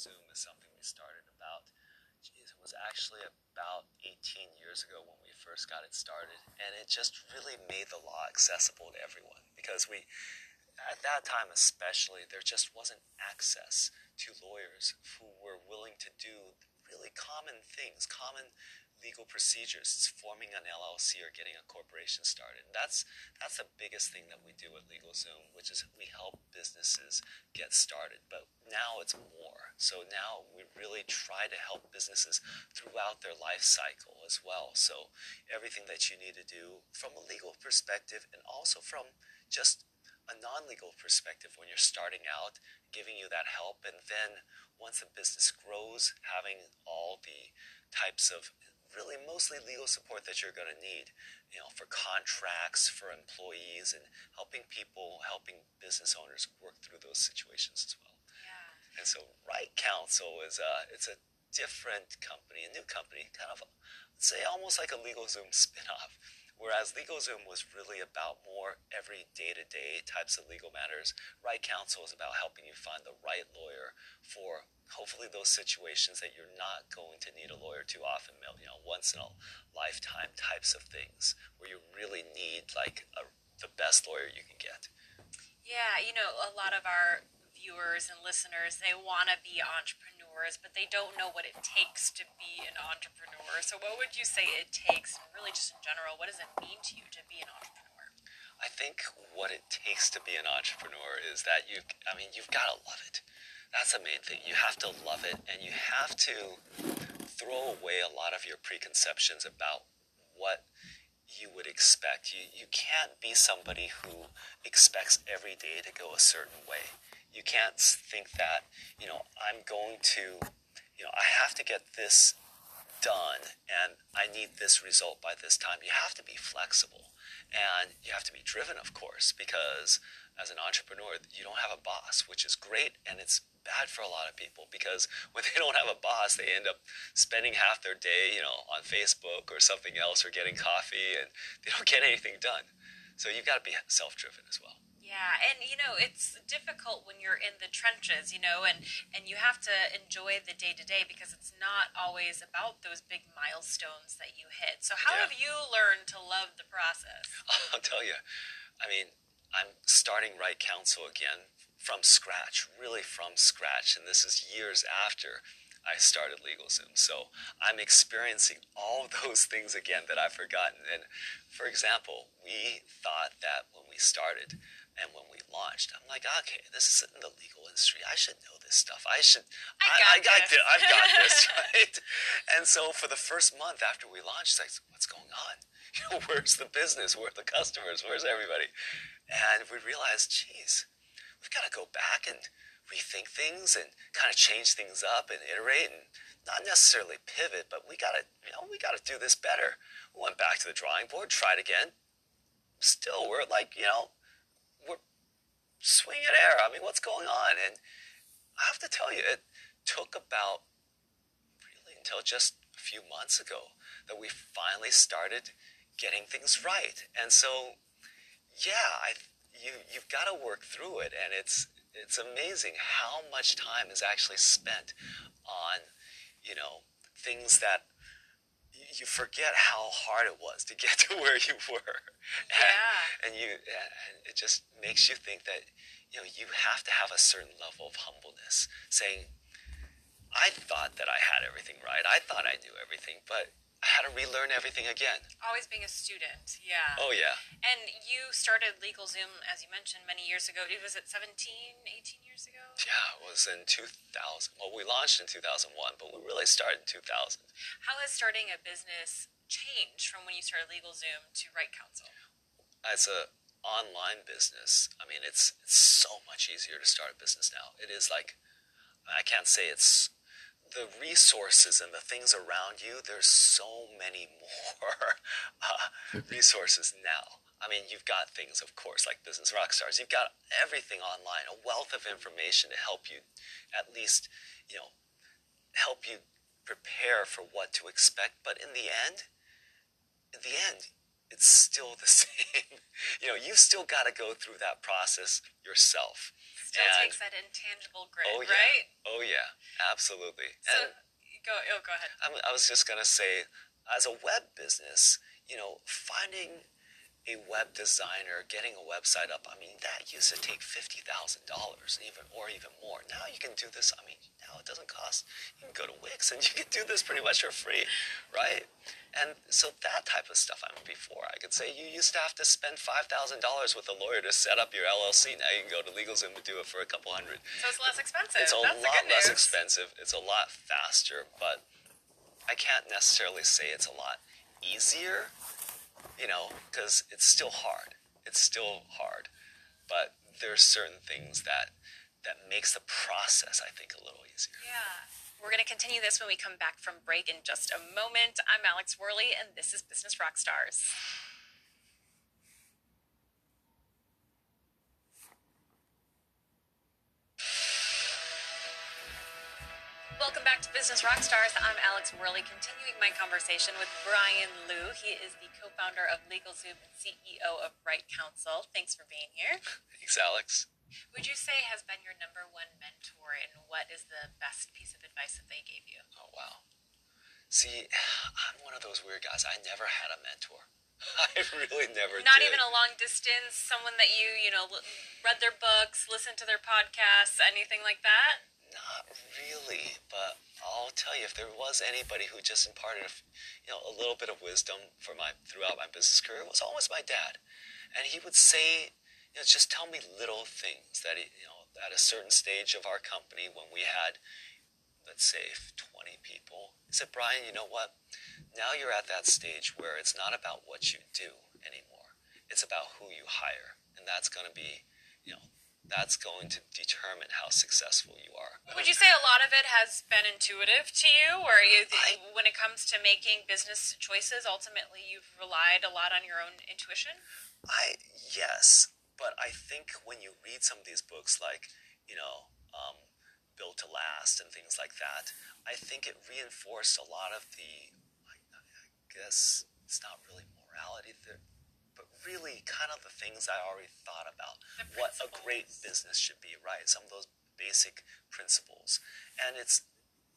LegalZoom is something we started about, geez, it was actually about 18 years ago when we first got it started. And it just really made the law accessible to everyone because we, at that time especially, there just wasn't access to lawyers who were willing to do really common things, common legal procedures, forming an LLC or getting a corporation started. And that's that's the biggest thing that we do at LegalZoom, which is we help businesses get started. But now it's more. So now we really try to help businesses throughout their life cycle as well. So everything that you need to do from a legal perspective and also from just a non-legal perspective when you're starting out, giving you that help, and then once a business grows, having all the types of really mostly legal support that you're going to need, you know, for contracts, for employees, and helping people, helping business owners work through those situations as well. And so, Right Counsel is a it's a different company, a new company, kind of, let's say, almost like a LegalZoom spinoff. Whereas LegalZoom was really about more every day to day types of legal matters, Right Counsel is about helping you find the right lawyer for hopefully those situations that you're not going to need a lawyer too often, you know, once in a lifetime types of things where you really need like a, the best lawyer you can get. Yeah, you know, a lot of our viewers and listeners, they want to be entrepreneurs but they don't know what it takes to be an entrepreneur. So, what would you say it takes, and really just in general, what does it mean to you to be an entrepreneur? I think what it takes to be an entrepreneur is that you, I mean, you've got to love it. That's the main thing. You have to love it, and you have to throw away a lot of your preconceptions about what you would expect. You, you can't be somebody who expects every day to go a certain way. You can't think that, you know, I'm going to, you know, I have to get this done and I need this result by this time. You have to be flexible and you have to be driven, of course, because as an entrepreneur, you don't have a boss, which is great and it's bad for a lot of people because when they don't have a boss, they end up spending half their day, you know, on Facebook or something else or getting coffee and they don't get anything done. So you've got to be self driven as well. Yeah, and you know it's difficult when you're in the trenches, you know, and and you have to enjoy the day to day because it's not always about those big milestones that you hit. So how yeah. have you learned to love the process? I'll tell you, I mean, I'm starting Right Counsel again from scratch, really from scratch, and this is years after I started LegalZoom. So I'm experiencing all those things again that I've forgotten. And for example, we thought that when we started and when we launched, I'm like, okay, this is in the legal industry. I should know this stuff. I should. I got, I, I got this. I've got this, right? And so for the first month after we launched, it's like, what's going on? You know, where's the business? Where are the customers? Where's everybody? And we realized, geez, we've got to go back and rethink things and kind of change things up and iterate and not necessarily pivot, but we got to, you know, we got to do this better. We went back to the drawing board, tried again. Still, we're like, you know, swing it air. I mean, what's going on? And I have to tell you, it took about really until just a few months ago that we finally started getting things right. And so, yeah, I, you you've got to work through it, and it's it's amazing how much time is actually spent on, you know, things that you forget how hard it was to get to where you were. Yeah. And, and you and it just makes you think that you know you have to have a certain level of humbleness, saying, I thought that I had everything right. I thought I knew everything, but I had to relearn everything again. Always being a student, yeah. Oh, yeah. And you started LegalZoom, as you mentioned, many years ago. It was it 17, 18 years ago? Yeah, it was in 2000. Well, we launched in 2001, but we really started in 2000. How has starting a business changed from when you started LegalZoom to Right Counsel? As a online business, I mean, it's it's so much easier to start a business now. It is like, I can't say it's the resources and the things around you, there's so many more uh, resources now. I mean, you've got things, of course, like Business Rockstars. You've got everything online, a wealth of information to help you at least, you know, help you prepare for what to expect. But in the end, in the end, it's still the same. you know, you've still got to go through that process yourself. Still And- takes that intangible grit, Oh, yeah. right? Oh yeah, absolutely. So and go. Oh, go ahead. I'm, I was just gonna say, as a web business, you know, finding a web designer, getting a website up. I mean, that used to take fifty thousand dollars, even or even more. Now you can do this. I mean, now it doesn't cost. You can go to Wix and you can do this pretty much for free, right? And so that type of stuff. I mean, before I could say you used to have to spend five thousand dollars with a lawyer to set up your LLC. Now you can go to LegalZoom and do it for a couple hundred. So it's less expensive. It's a That's lot less news. expensive. It's a lot faster, but I can't necessarily say it's a lot easier, you know, because it's still hard. It's still hard, but there's certain things that that makes the process, I think, a little easier. Yeah. We're going to continue this when we come back from break in just a moment. I'm Alex Worley, and this is Business Rockstars. Welcome back to Business Rockstars. I'm Alex Worley, continuing my conversation with Brian Liu. He is the co-founder of LegalZoom and CEO of Right Counsel. Thanks for being here. Thanks, Alex. Would you say has been your number one mentor, and what is the best piece of advice that they gave you? Oh wow. See, I'm one of those weird guys. I never had a mentor. I really never Not did. even a long distance, someone that you, you know, read their books, listened to their podcasts, anything like that? Not really, but I'll tell you, if there was anybody who just imparted, a you know, a little bit of wisdom for my throughout my business career, it was always my dad, and he would say, you know, just tell me little things that you know, at a certain stage of our company when we had, let's say, 20 people, he said, Brian, you know what? Now you're at that stage where it's not about what you do anymore; it's about who you hire, and that's going to be, you know. That's going to determine how successful you are. Would you say a lot of it has been intuitive to you, or you, I- when it comes to making business choices, ultimately you've relied a lot on your own intuition? I yes, but I think when you read some of these books, like you know, um, Built to Last and things like that, I think it reinforced a lot of the, I, I guess it's not really morality, there, but really kind of the things I already thought about. What a great business should be, right? Some of those basic principles, and it's,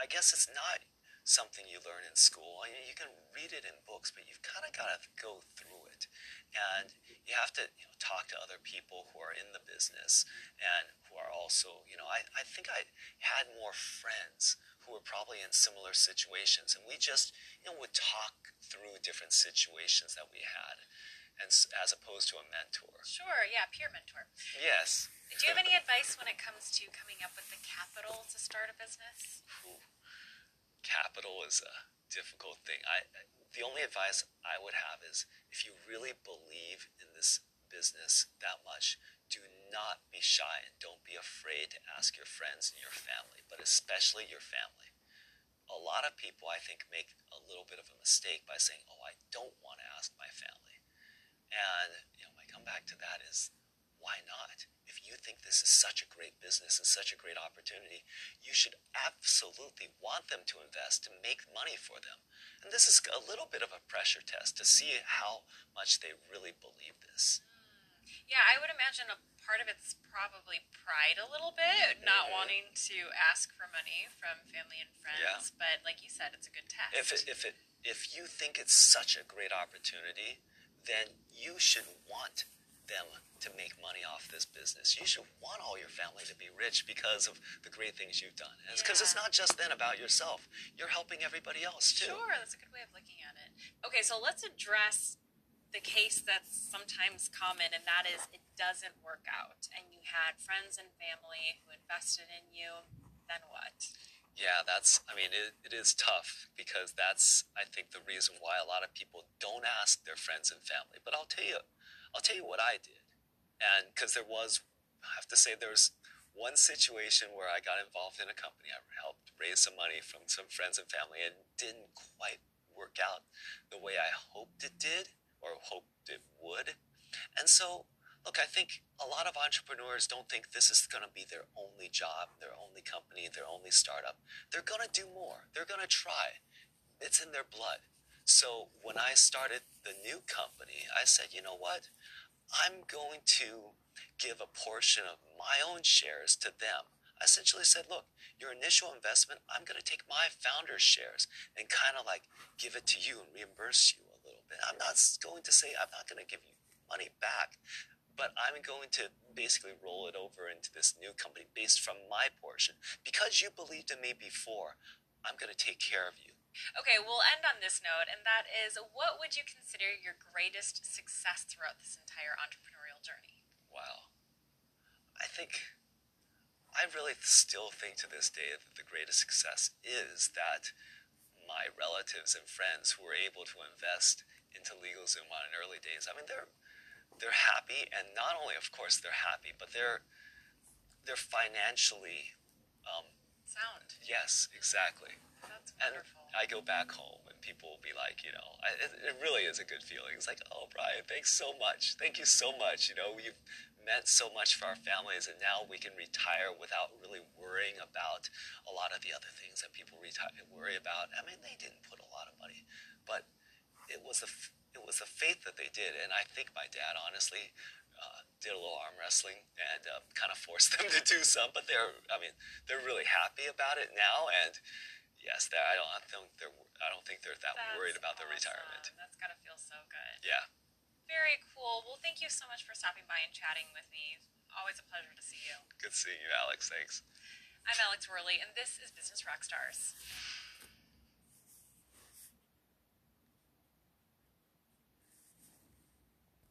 I guess it's not something you learn in school. You can read it in books, but you've kind of got to go through it, and you have to you know, talk to other people who are in the business and who are also, you know, I, I think I had more friends who were probably in similar situations, and we just, you know, would talk through different situations that we had, and as opposed to a mentor. Sure, yeah, peer mentor. Yes. Do you have any advice when it comes to coming up with the capital to start a business? Ooh, capital is a difficult thing. I the only advice I would have is if you really believe in this business that much, do not be shy and don't be afraid to ask your friends and your family, but especially your family. A lot of people I think make a little bit of a mistake by saying, "Oh, I don't want to ask my family." And you know, my comeback to that is why not? If you think this is such a great business and such a great opportunity, you should absolutely want them to invest to make money for them. And this is a little bit of a pressure test to see how much they really believe this. Yeah, I would imagine a part of it's probably pride a little bit, not Mhm. wanting to ask for money from family and friends. Yeah. But like you said, it's a good test. If it, if it if you think it's such a great opportunity, then you should want them to make money off this business. You should want all your family to be rich because of the great things you've done. And it's because it's not just then about yourself. You're helping everybody else too. Sure, that's a good way of looking at it. Okay, so let's address the case that's sometimes common, and that is it doesn't work out, and you had friends and family who invested in you. Then what? Yeah, that's, I mean, it, it is tough because that's, I think, the reason why a lot of people don't ask their friends and family. But I'll tell you, I'll tell you what I did. And because there was, I have to say, there was one situation where I got involved in a company. I helped raise some money from some friends and family and didn't quite work out the way I hoped it did or hoped it would. And so, look, I think a lot of entrepreneurs don't think this is going to be their only job, their only company, their only startup. They're going to do more. They're going to try. It's in their blood. So when I started the new company, I said, you know what? I'm going to give a portion of my own shares to them. I essentially said, look, your initial investment, I'm going to take my founder's shares and kind of like give it to you and reimburse you a little bit. I'm not going to say I'm not going to give you money back, but I'm going to basically roll it over into this new company based from my portion. Because you believed in me before, I'm going to take care of you. Okay, we'll end on this note, and that is what would you consider your greatest success throughout this entire entrepreneurial journey? Wow. I think I really still think to this day that the greatest success is that my relatives and friends who were able to invest into LegalZoom on an early days. I mean, they're they're happy, and not only, of course, they're happy, but they're they're financially um, sound. Yes, exactly. That's wonderful. And I go back home and people will be like, you know, I, it, it really is a good feeling. It's like, oh, Brian, thanks so much. Thank you so much. You know, you've meant so much for our families, and now we can retire without really worrying about a lot of the other things that people retire worry about. I mean, they didn't put a lot of money, but it was a it was the faith that they did, and I think my dad honestly uh, did a little arm wrestling and uh, kind of forced them to do some. But they're I mean they're really happy about it now, and yes, I don't I think they're I don't think they're that That's worried about awesome. their retirement. That's gotta feel so good. Yeah. Very cool. Well, thank you so much for stopping by and chatting with me. Always a pleasure to see you. Good seeing you, Alex. Thanks. I'm Alex Worley, and this is Business Rockstars.